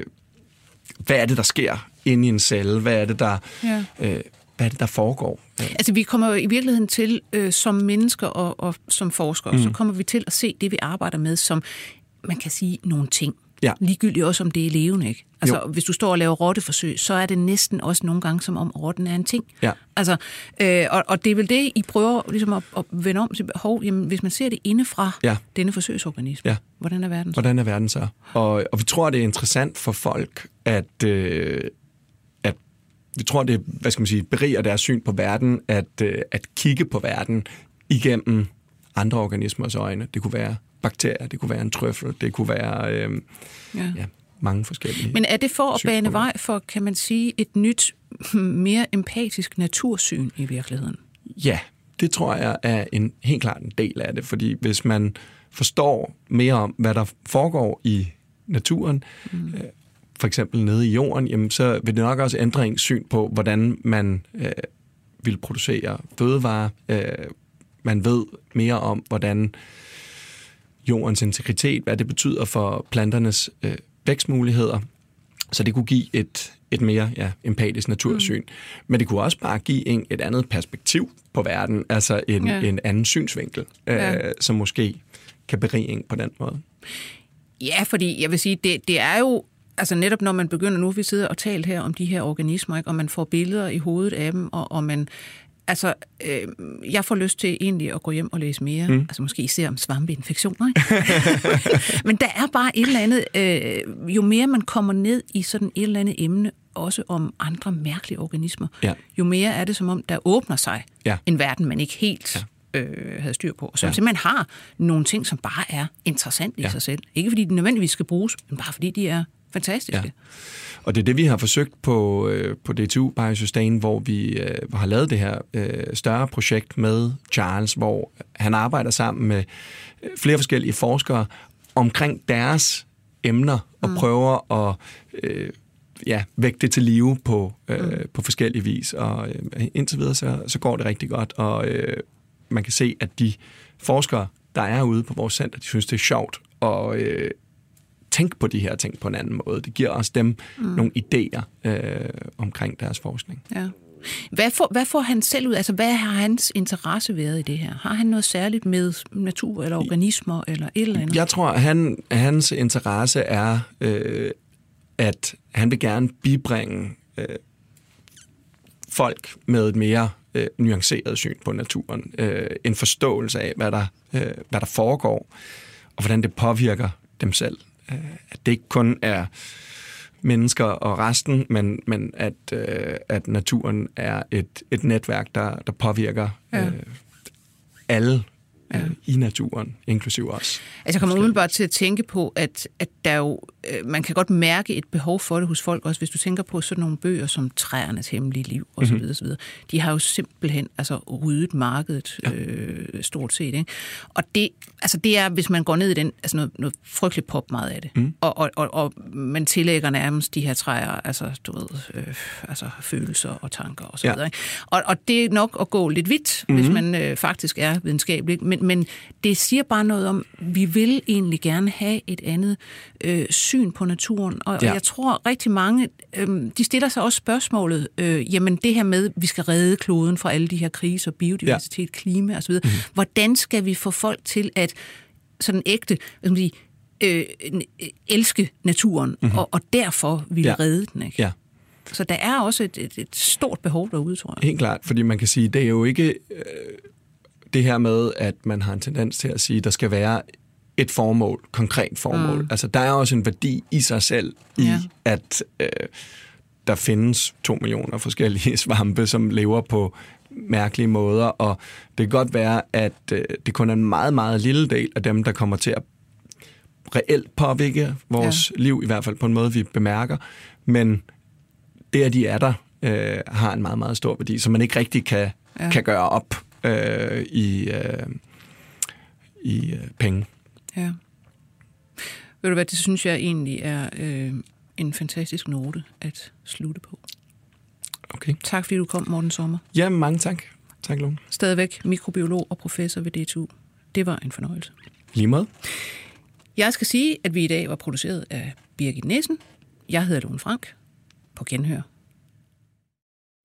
hvad er det, der sker inde i en celle? Hvad er det, der... Ja. Øh, hvad det, der foregår? Altså, vi kommer jo i virkeligheden til, øh, som mennesker og, og som forskere, mm. så kommer vi til at se det, vi arbejder med, som, man kan sige, nogle ting. Ja. Ligegyldigt også, om det er levende, ikke? Altså, jo. hvis du står og laver rotteforsøg, så er det næsten også nogle gange, som om rotten er en ting. Ja. Altså, øh, og, og det er vel det, I prøver ligesom at, at vende om til, hov, jamen, hvis man ser det indefra ja. denne forsøgsorganisme, ja. hvordan er verden så? Hvordan er verden så? Og, og vi tror, det er interessant for folk, at, øh, vi tror, det hvad skal man sige, beriger deres syn på verden, at, øh, at kigge på verden igennem andre organismers øjne. Det kunne være bakterier, det kunne være en trøffel, det kunne være øh, ja. Ja, mange forskellige Men er det for at bane vej for, kan man sige, et nyt, mere empatisk natursyn i virkeligheden? Ja, det tror jeg er en helt klart en del af det, fordi hvis man forstår mere om, hvad der foregår i naturen, mm. For eksempel nede i jorden, jamen, så vil det nok også ændre ens syn på, hvordan man øh, vil producere fødevarer. Øh, man ved mere om, hvordan jordens integritet, hvad det betyder for planternes øh, vækstmuligheder. Så det kunne give et, et mere ja, empatisk natursyn. Mm. Men det kunne også bare give en, et andet perspektiv på verden, altså en, ja. en anden synsvinkel, øh, ja. som måske kan berige en på den måde. Ja, fordi jeg vil sige, det, det er jo altså netop når man begynder, nu vi sidder og talt her om de her organismer, ikke, og man får billeder i hovedet af dem, og, og man, altså, øh, jeg får lyst til egentlig at gå hjem og læse mere, mm. altså måske især om svampeinfektioner, ikke? Men der er bare et eller andet, øh, jo mere man kommer ned i sådan et eller andet emne, også om andre mærkelige organismer, ja. jo mere er det som om, der åbner sig ja. en verden, man ikke helt ja øh, havde styr på, og som ja. simpelthen har nogle ting, som bare er interessant i ja. sig selv. Ikke fordi de nødvendigvis skal bruges, men bare fordi de er fantastiske. Ja. Og det er det, vi har forsøgt på, øh, på DTU Biosustain, hvor vi øh, har lavet det her øh, større projekt med Charles, hvor han arbejder sammen med øh, flere forskellige forskere omkring deres emner og mm. prøver at øh, ja, vække det til live på, øh, mm. på forskellige vis. Og øh, indtil videre, så, så går det rigtig godt, og øh, man kan se, at de forskere, der er ude på vores center, de synes, det er sjovt og øh, tænke på de her ting på en anden måde. Det giver også dem mm. nogle idéer øh, omkring deres forskning. Ja. Hvad får, hvad får han selv ud? Altså, hvad har hans interesse været i det her? Har han noget særligt med natur eller organismer eller et eller andet? Jeg tror, at han, hans interesse er, øh, at han vil gerne bibringe øh, folk med et mere øh, nuanceret syn på naturen. Øh, en forståelse af, hvad der, øh, hvad der foregår, og hvordan det påvirker dem selv. At det ikke kun er mennesker og resten, men, men at, øh, at naturen er et, et netværk, der, der påvirker ja. øh, alle ja. øh, i naturen, inklusiv os. Altså jeg kommer umiddelbart til at tænke på, at, at der jo, øh, man kan godt mærke et behov for det hos folk, også hvis du tænker på sådan nogle bøger som Træernes Hemmelige Liv osv. Mm-hmm. osv. De har jo simpelthen altså, ryddet markedet ja. øh, stort set. Ikke? Og det, altså, det er, hvis man går ned i den, altså noget, noget frygteligt pop meget af det. Mm. Og, og, og, og man tillægger nærmest de her træer, altså du ved, øh, altså følelser og tanker osv. Ja. Ikke? Og, og det er nok at gå lidt vidt, mm-hmm. hvis man øh, faktisk er videnskabelig. Men, men det siger bare noget om, vi vil egentlig gerne have et andet øh, syn på naturen. Og, ja. og jeg tror rigtig mange, øh, de stiller sig også spørgsmålet, øh, jamen det her med, vi skal redde kloden fra alle de her kriser, biodiversitet, ja. klima osv. Mm-hmm. Hvordan skal vi få folk til at sådan ægte, man sige, øh, elske naturen, mm-hmm. og, og derfor vil ja. redde den, ikke? Ja. Så der er også et, et, et stort behov derude, tror jeg. Helt klart, fordi man kan sige, det er jo ikke... Øh det her med, at man har en tendens til at sige, at der skal være et formål, konkret formål. Mm. Altså, der er også en værdi i sig selv, i ja. at øh, der findes to millioner forskellige svampe, som lever på mærkelige måder, og det kan godt være, at øh, det kun er en meget, meget lille del af dem, der kommer til at reelt påvirke vores ja. liv, i hvert fald på en måde, vi bemærker. Men det, at de er der, øh, har en meget, meget stor værdi, som man ikke rigtig kan, ja. kan gøre op øh, i, øh, i øh, penge. Ja. Ved du hvad, det synes jeg egentlig er øh, en fantastisk note at slutte på. Okay. Tak fordi du kom, Morten Sommer. Ja, mange tak. Tak, Lone. Stadigvæk mikrobiolog og professor ved DTU. Det var en fornøjelse. Lige måde. Jeg skal sige, at vi i dag var produceret af Birgit Nissen. Jeg hedder Lone Frank. På genhør.